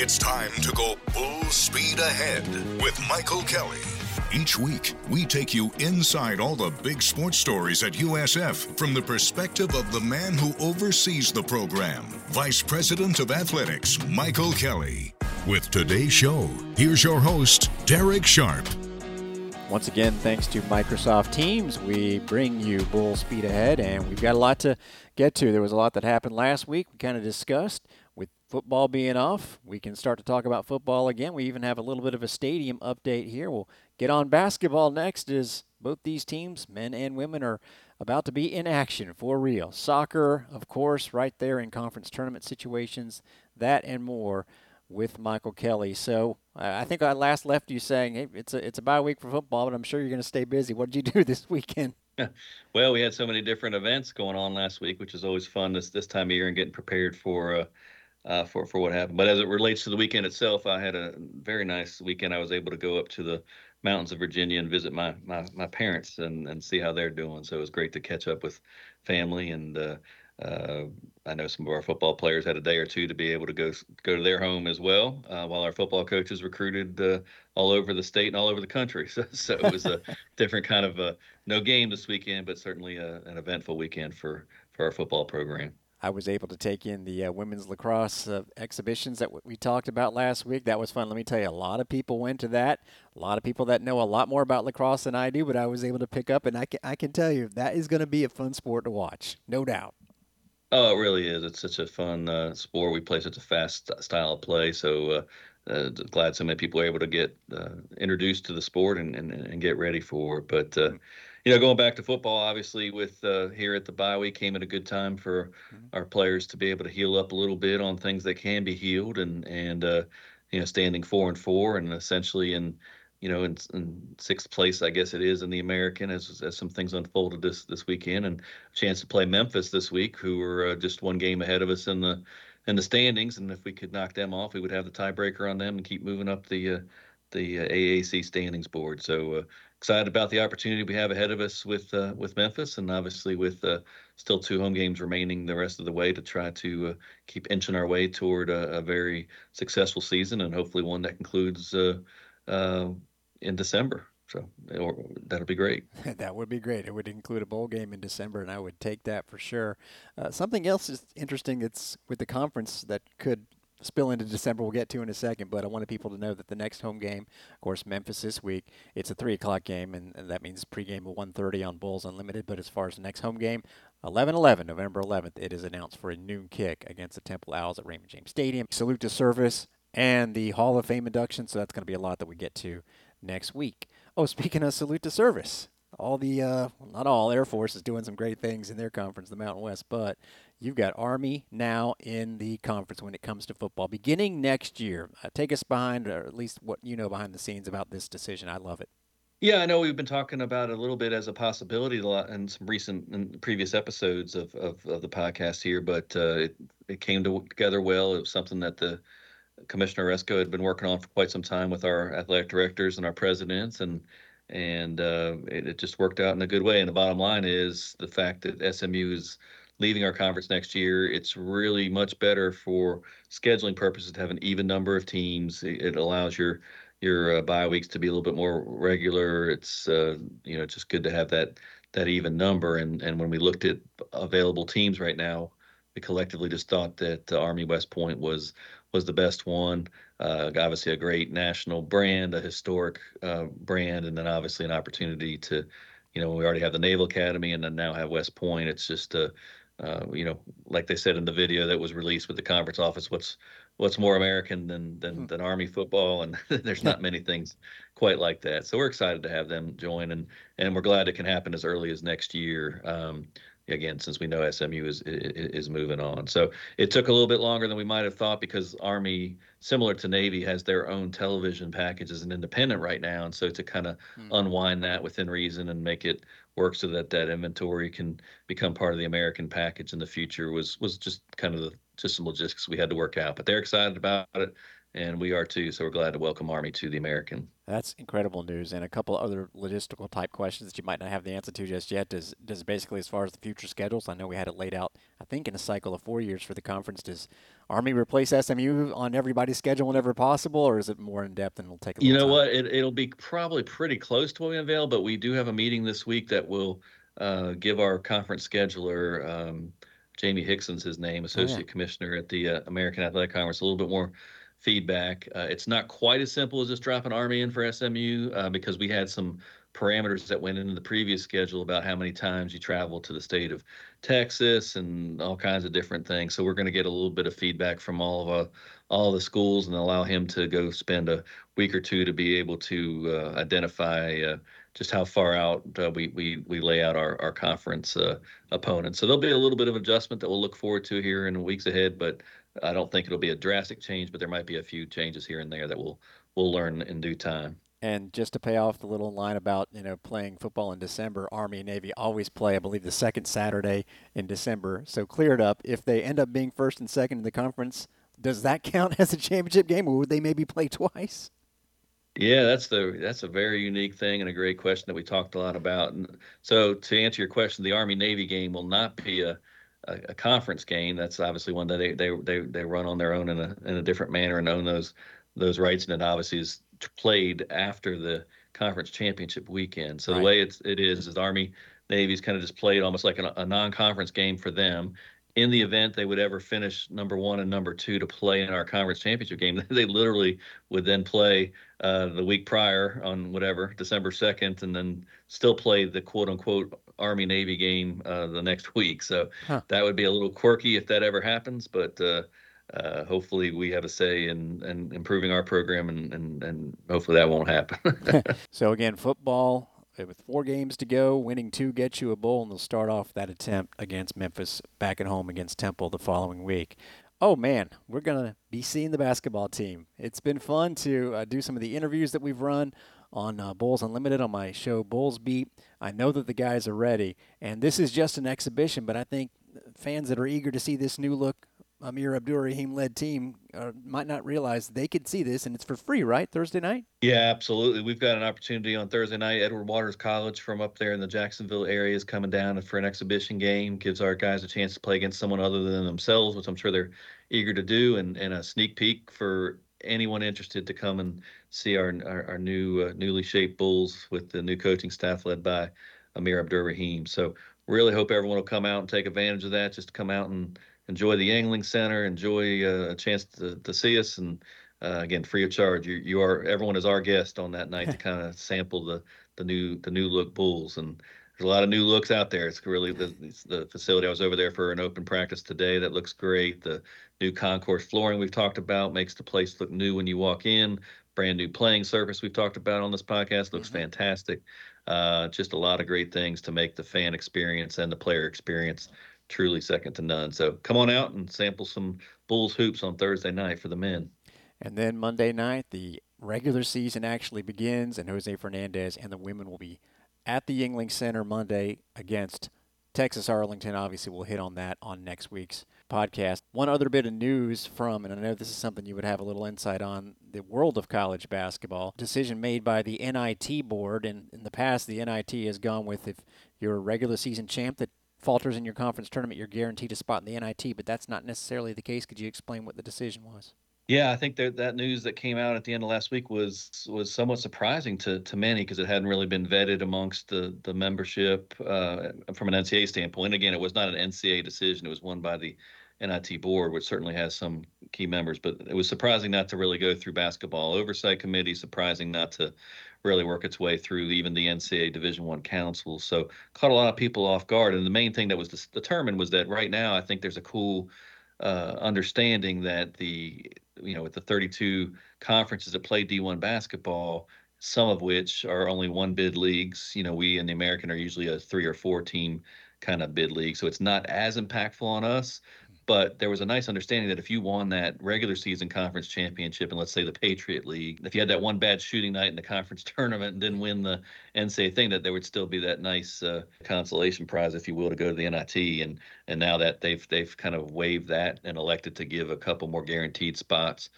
It's time to go full speed ahead with Michael Kelly. Each week, we take you inside all the big sports stories at USF from the perspective of the man who oversees the program, Vice President of Athletics, Michael Kelly. With today's show, here's your host, Derek Sharp. Once again, thanks to Microsoft Teams, we bring you Bull Speed Ahead, and we've got a lot to get to. There was a lot that happened last week. We kind of discussed with football being off. We can start to talk about football again. We even have a little bit of a stadium update here. We'll get on basketball next as both these teams, men and women, are about to be in action for real. Soccer, of course, right there in conference tournament situations, that and more with Michael Kelly. So I think I last left you saying, "Hey, it's a it's a bye week for football, but I'm sure you're going to stay busy." What did you do this weekend? well, we had so many different events going on last week, which is always fun this this time of year and getting prepared for uh, uh, for for what happened. But as it relates to the weekend itself, I had a very nice weekend. I was able to go up to the mountains of Virginia and visit my my, my parents and and see how they're doing. So it was great to catch up with family and. Uh, uh, I know some of our football players had a day or two to be able to go go to their home as well, uh, while our football coaches recruited uh, all over the state and all over the country. So, so it was a different kind of uh, no game this weekend, but certainly a, uh, an eventful weekend for for our football program. I was able to take in the uh, women's lacrosse uh, exhibitions that we talked about last week. That was fun. Let me tell you, a lot of people went to that. A lot of people that know a lot more about lacrosse than I do, but I was able to pick up, and I can, I can tell you that is going to be a fun sport to watch, no doubt. Oh, it really is. It's such a fun uh, sport. We play such a fast style of play. So uh, uh, glad so many people are able to get uh, introduced to the sport and, and, and get ready for it. But, you know, going back to football, obviously, with uh, here at the bye week came at a good time for mm-hmm. our players to be able to heal up a little bit on things that can be healed and, and you know, standing four and four and essentially in – you know, in, in, sixth place, I guess it is in the American, as as some things unfolded this this weekend, and a chance to play Memphis this week, who were uh, just one game ahead of us in the in the standings, and if we could knock them off, we would have the tiebreaker on them and keep moving up the uh, the uh, AAC standings board. So uh, excited about the opportunity we have ahead of us with uh, with Memphis, and obviously with uh, still two home games remaining the rest of the way to try to keep inching our way toward a, a, very successful season, and hopefully one that concludes. Uh, in December. So that'll be great. that would be great. It would include a bowl game in December, and I would take that for sure. Uh, something else is interesting. It's with the conference that could spill into December. We'll get to in a second, but I wanted people to know that the next home game, of course, Memphis this week. It's a three o'clock game, and, and that means pregame at 1:30 on Bulls Unlimited. But as far as the next home game, 11-11, November 11th, it is announced for a noon kick against the Temple Owls at Raymond James Stadium. Salute to service and the Hall of Fame induction. So that's going to be a lot that we get to next week. Oh, speaking of salute to service, all the uh, well, not all Air Force is doing some great things in their conference, the Mountain West, but you've got Army now in the conference when it comes to football beginning next year. Uh, take us behind, or at least what you know behind the scenes about this decision. I love it. Yeah, I know we've been talking about it a little bit as a possibility a lot in some recent and previous episodes of, of, of the podcast here, but uh, it, it came together well. It was something that the Commissioner Aresco had been working on for quite some time with our athletic directors and our presidents, and and uh, it, it, just worked out in a good way. And the bottom line is the fact that SMU is leaving our conference next year. It's really much better for scheduling purposes to have an even number of teams. It, allows your your uh, bye weeks to be a little bit more regular. It's uh, you know just good to have that that even number. And and when we looked at available teams right now, we collectively just thought that uh, Army West Point was was the best one. Uh, obviously, a great national brand, a historic uh, brand, and then obviously an opportunity to, you know, we already have the Naval Academy and then now have West Point. It's just a, uh, you know, like they said in the video that was released with the conference office, what's what's more American than than, hmm. than Army football, and there's not many things quite like that. So we're excited to have them join, and and we're glad it can happen as early as next year. Um, again since we know SMU is, is, moving on. So it took a little bit longer than we might have thought because Army, similar to Navy, has their own television package as an independent right now, and so to kind of hmm. unwind that within reason and make it work so that that inventory can become part of the American package in the future was was just kind of the just some logistics we had to work out. But they're excited about it. And we are too. So we're glad to welcome Army to the American. That's incredible news, and a couple other logistical type questions that you might not have the answer to just yet. Does does basically as far as the future schedules? I know we had it laid out. I think in a cycle of four years for the conference. Does Army replace SMU on everybody's schedule whenever possible, or is it more in depth and it'll take? A you know time? what? It, it'll be probably pretty close to what we unveil, but we do have a meeting this week that will uh, give our conference scheduler. Um, Jamie Hickson's his name, Associate oh, yeah. Commissioner at the uh, American Athletic Conference, a little bit more feedback. Uh, it's not quite as simple as just dropping Army in for SMU uh, because we had some parameters that went into the previous schedule about how many times you travel to the state of Texas and all kinds of different things. So we're going to get a little bit of feedback from all of uh, all the schools and allow him to go spend a week or two to be able to uh, identify uh, just how far out uh, we, we we lay out our our conference uh, opponents. So there'll be a little bit of adjustment that we'll look forward to here in the weeks ahead, but I don't think it'll be a drastic change, but there might be a few changes here and there that we'll we'll learn in due time. And just to pay off the little line about you know playing football in December, Army and Navy always play, I believe, the second Saturday in December. So clear it up. If they end up being first and second in the conference, does that count as a championship game, or would they maybe play twice? Yeah, that's the that's a very unique thing and a great question that we talked a lot about. And so to answer your question, the Army Navy game will not be a a, a, conference game. That's obviously one that they, they they they run on their own in a in a different manner and own those those rights. And it obviously is played after the conference championship weekend. So right. the way it's it is is Army Navy's kind of just played almost like a, a non-conference game for them. In the event they would ever finish number one and number two to play in our conference championship game, they literally would then play uh, the week prior on whatever December second, and then still play the quote unquote Army Navy game uh, the next week. So huh. that would be a little quirky if that ever happens, but uh, uh, hopefully we have a say in, in improving our program, and, and, and hopefully that won't happen. so again, football uh, with four games to go, winning two gets you a bowl, and they'll start off that attempt against Memphis back at home against Temple the following week. Oh man, we're gonna be seeing the basketball team. It's been fun to uh, do some of the interviews that we've run on uh, Bulls Unlimited on my show Bulls Beat. I know that the guys are ready, and this is just an exhibition, but I think fans that are eager to see this new look Amir Abdur-Rahim led team uh, might not realize they could see this, and it's for free, right? Thursday night? Yeah, absolutely. We've got an opportunity on Thursday night. Edward Waters College from up there in the Jacksonville area is coming down for an exhibition game. Gives our guys a chance to play against someone other than themselves, which I'm sure they're eager to do, and, and a sneak peek for anyone interested to come and see our our, our new uh, newly shaped Bulls with the new coaching staff led by Amir Abdur-Rahim. So really hope everyone will come out and take advantage of that. Just to come out and enjoy the Yuengling Center, enjoy uh, a chance to, to see us, and uh, again, free of charge. You you are everyone is our guest on that night to kind of sample the the new the new look Bulls and. There's a lot of new looks out there. It's really the, the facility. I was over there for an open practice today. That looks great. The new concourse flooring we've talked about makes the place look new when you walk in. Brand new playing surface we've talked about on this podcast looks mm-hmm. fantastic. Uh, just a lot of great things to make the fan experience and the player experience truly second to none. So come on out and sample some Bulls hoops on Thursday night for the men. And then Monday night, the regular season actually begins, and Jose Fernandez and the women will be at the Yuengling Center Monday against Texas Arlington. Obviously, we'll hit on that on next week's podcast. One other bit of news from, and I know this is something you would have a little insight on, the world of college basketball. Decision made by the NIT board, and in the past, the NIT has gone with if you're a regular season champ that falters in your conference tournament, you're guaranteed a spot in the NIT, but that's not necessarily the case. Could you explain what the decision was? Yeah, I think that that news that came out at the end of last week was was somewhat surprising to to many because it hadn't really been vetted amongst the the membership uh, from an NCAA standpoint. Again, it was not an NCAA decision; it was one by the NIT board, which certainly has some key members. But it was surprising not to really go through basketball oversight committee. Surprising not to really work its way through even the NCAA Division One council. So caught a lot of people off guard. And the main thing that was determined was that right now I think there's a cool uh, understanding that the you know with the 32 conferences that play D1 basketball, some of which are only one bid leagues. You know, we in the American are usually a three or four team kind of bid league, so it's not as impactful on us. But there was a nice understanding that if you won that regular season conference championship, and let's say the Patriot League, if you had that one bad shooting night in the conference tournament and didn't win the NCAA thing, that there would still be that nice uh, consolation prize, if you will, to go to the NIT. And and now that they've they've kind of waived that and elected to give a couple more guaranteed spots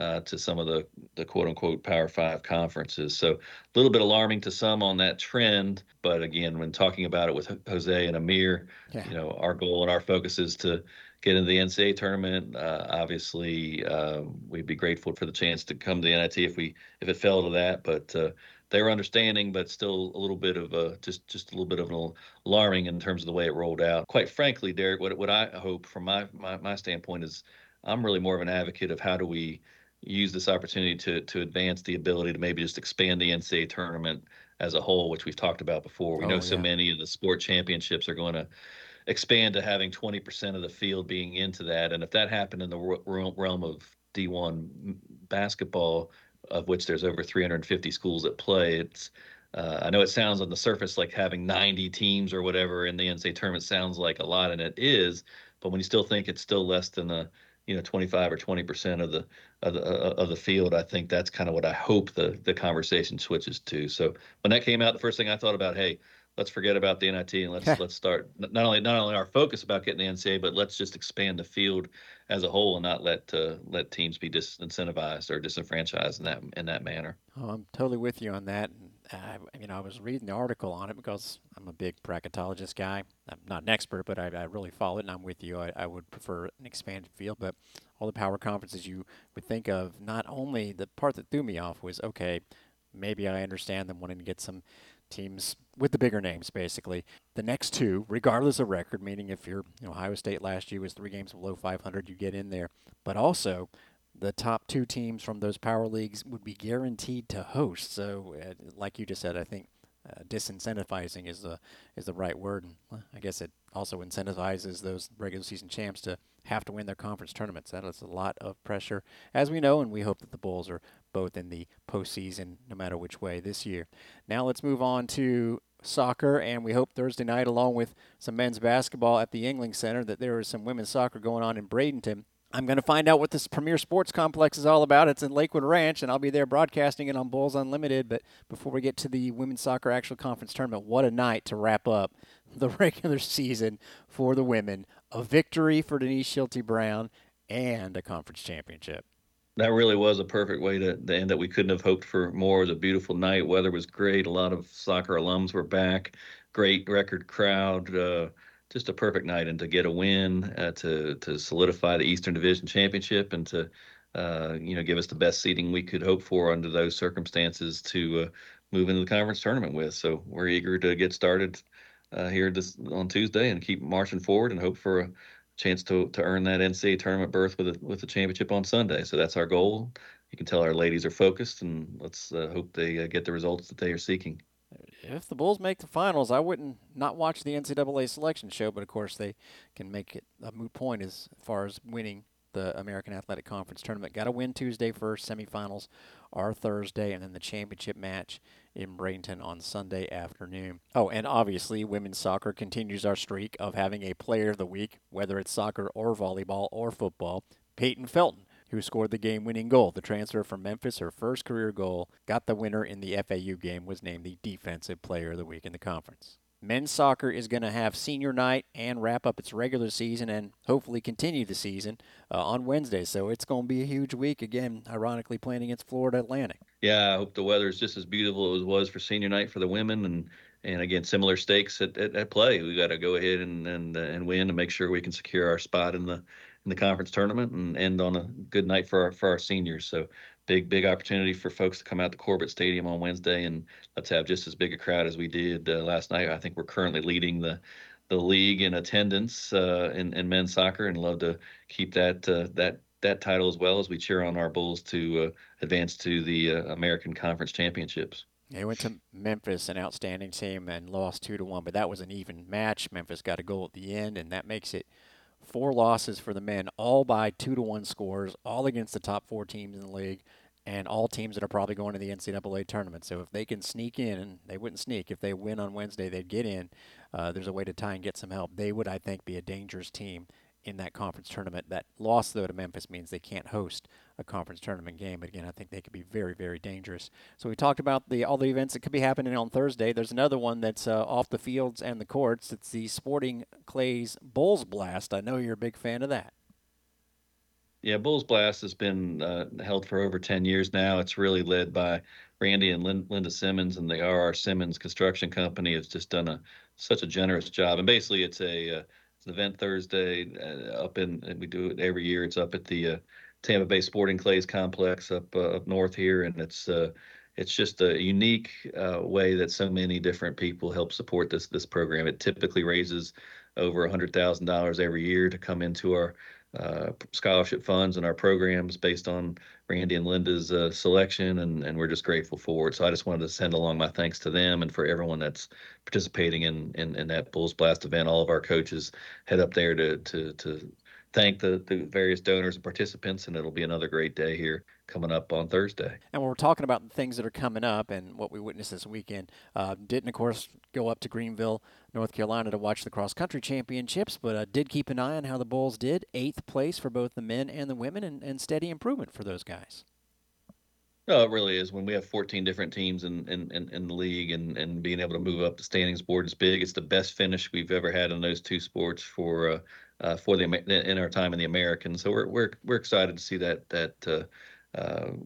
uh, to some of the the quote unquote Power Five conferences. So a little bit alarming to some on that trend, but again, when talking about it with Jose and Amir, yeah. you know, our goal and our focus is to get into the NCAA tournament. Uh, obviously, uh, we'd be grateful for the chance to come to the NIT if we if it fell to that, but. Uh, they were understanding, but still a little bit of a just just a little bit of an alarming in terms of the way it rolled out. Quite frankly, Derek, what what I hope from my my, my standpoint is I'm really more of an advocate of how do we use this opportunity to to advance the ability to maybe just expand the NCAA tournament as a whole, which we've talked about before. We oh, know so many of the sport championships are going to expand to having 20% of the field being into that, and if that happened in the realm of D1 basketball, of which there's over 350 schools that play, it's uh, I know it sounds on the surface like having 90 teams or whatever in the NCAA tournament sounds like a lot, and it is. But when you still think it's still less than a you know 25 or 20 percent of the of the uh, of the field i think that's kind of what i hope the the conversation switches to so when that came out the first thing i thought about hey let's forget about the nit and let's let's start not only not only our focus about getting the ncaa but let's just expand the field as a whole and not let uh, let teams be disincentivized or disenfranchised in that in that manner oh, i'm totally with you on that I, you know, I was reading the article on it because I'm a big bracketologist guy. I'm not an expert, but I, I really follow it, and I'm with you. I, I would prefer an expanded field, but all the power conferences you would think of, not only the part that threw me off was okay, maybe I understand them wanting to get some teams with the bigger names, basically. The next two, regardless of record, meaning if you're you know, Ohio State last year was three games below 500, you get in there. But also, the top two teams from those power leagues would be guaranteed to host. So, uh, like you just said, I think uh, disincentivizing is the is the right word. And I guess it also incentivizes those regular season champs to have to win their conference tournaments. That is a lot of pressure, as we know, and we hope that the Bulls are both in the postseason, no matter which way this year. Now let's move on to soccer, and we hope Thursday night, along with some men's basketball at the Yuengling Center, that there is some women's soccer going on in Bradenton I'm going to find out what this Premier Sports Complex is all about. It's in Lakewood Ranch, and I'll be there broadcasting it on Bulls Unlimited. But before we get to the women's soccer actual conference tournament, what a night to wrap up the regular season for the women. A victory for Denise Schilte Brown and a conference championship. That really was a perfect way to, to end it. We couldn't have hoped for more. It was a beautiful night. Weather was great. A lot of soccer alums were back. Great record crowd. Uh, just a perfect night and to get a win uh, to to solidify the Eastern Division championship and to uh, you know give us the best seeding we could hope for under those circumstances to uh, move into the conference tournament with. So we're eager to get started uh, here this on Tuesday and keep marching forward and hope for a chance to to earn that NCAA tournament berth with a with a championship on Sunday. So that's our goal. You can tell our ladies are focused and let's uh, hope they uh, get the results that they are seeking if the Bulls make the finals, I wouldn't not watch the NCAA selection show, but of course they can make it a moot point as far as winning the American Athletic Conference tournament. Got to win Tuesday first. Semifinals are Thursday, and then the championship match in Bradenton on Sunday afternoon. Oh, and obviously, women's soccer continues our streak of having a player of the week, whether it's soccer or volleyball or football. Peyton Felton who scored the game winning goal. The transfer from Memphis, her first career goal, got the winner in the FAU game, was named the Defensive Player of the Week in the conference. Men's soccer is going to have senior night and wrap up its regular season and hopefully continue the season uh, on Wednesday. So it's going to be a huge week again, ironically playing against Florida Atlantic. Yeah, I hope the weather is just as beautiful as it was for senior night for the women and and again similar stakes at, at, at play. We got to go ahead and and uh, and win to make sure we can secure our spot in the in the conference tournament and end on a good night for our, for our seniors. So big big opportunity for folks to come out to Corbett Stadium on Wednesday and let's have just as big a crowd as we did uh, last night. I think we're currently leading the the league in attendance uh, in, in men's soccer and love to keep that uh, that that title as well as we cheer on our Bulls to uh, advance to the uh, American Conference Championships. They went to Memphis, an outstanding team, and lost two to one. But that was an even match. Memphis got a goal at the end, and that makes it four losses for the men, all by two to one scores, all against the top four teams in the league, and all teams that are probably going to the NCAA tournament. So if they can sneak in, and they wouldn't sneak, if they win on Wednesday, they'd get in. Uh, there's a way to tie and get some help. They would, I think, be a dangerous team in that conference tournament. That loss, though, to Memphis means they can't host a conference tournament game. But again, I think they could be very, very dangerous. So we talked about the all the events that could be happening on Thursday. There's another one that's uh, off the fields and the courts. It's the Sporting Clays Bulls Blast. I know you're a big fan of that. Yeah, Bulls Blast has been uh, held for over 10 years now. It's really led by Randy and Lin- Linda Simmons, and the R.R. Simmons Construction Company has just done a such a generous job. And basically, it's a uh, it's an event Thursday uh, up in, and we do it every year. It's up at the uh, Tampa Bay Sporting Clays Complex up uh, up north here, and it's uh, it's just a unique uh, way that so many different people help support this this program. It typically raises over a $100,000 every year to come into our uh, scholarship funds and our programs based on Randy and Linda's uh, selection, and, and we're just grateful for it. So I just wanted to send along my thanks to them and for everyone that's participating in in, in that Bulls Blast event. All of our coaches head up there to to to thank the, the various donors and participants, and it'll be another great day here coming up on Thursday. And when we're talking about the things that are coming up and what we witnessed this weekend. Uh, didn't, of course, go up to Greenville, North Carolina to watch the cross country championships, but uh, did keep an eye on how the Bulls did. Eighth place for both the men and the women, and, and steady improvement for those guys. No, it really is. When we have 14 different teams in, in, in, in, the league and, and being able to move up the standings board is big. It's the best finish we've ever had in those two sports for uh, uh, for the in our time in the American. So we're we're we're excited to see that that uh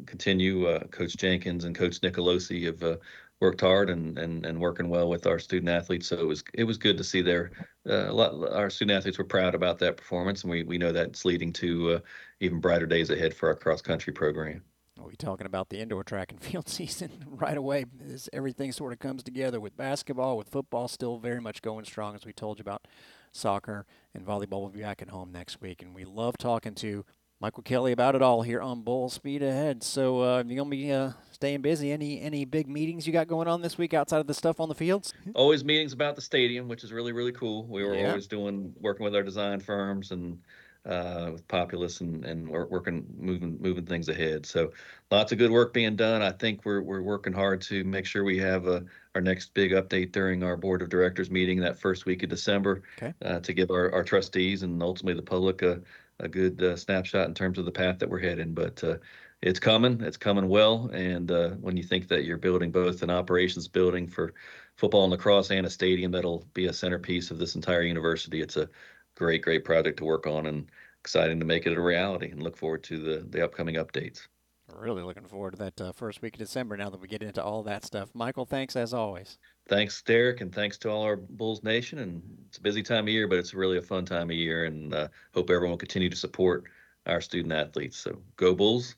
continue. Uh, Coach Jenkins and Coach Nicolosi have uh, worked hard and, and and working well with our student athletes. So it was it was good to see their a lot our student athletes were proud about that performance, and we we know that's leading to even brighter days ahead for our cross country program. We're we talking about the indoor track and field season right away as everything sort of comes together with basketball, with football still very much going strong, as we told you about soccer and volleyball will be back at home next week. And we love talking to Michael Kelly about it all here on Bull Speed Ahead. So uh, you're gonna be uh, staying busy. Any any big meetings you got going on this week outside of the stuff on the fields? Always meetings about the stadium, which is really really cool. We were yeah. always doing working with our design firms and uh, with Populous and and working moving moving things ahead. So lots of good work being done. I think we're we're working hard to make sure we have a, our next big update during our board of directors meeting that first week of December okay. uh, to give our, our trustees and ultimately the public a, a good uh, snapshot in terms of the path that we're heading. But uh, it's coming. It's coming well. And uh, when you think that you're building both an operations building for football and lacrosse and a stadium that'll be a centerpiece of this entire university, it's a great, great project to work on and exciting to make it a reality and look forward to the, the upcoming updates. Really looking forward to that uh, first week of December now that we get into all that stuff. Michael, thanks as always. Thanks, Derek, and thanks to all our Bulls Nation. And it's a busy time of year, but it's really a fun time of year, and uh, hope everyone will continue to support our student athletes. So go Bulls,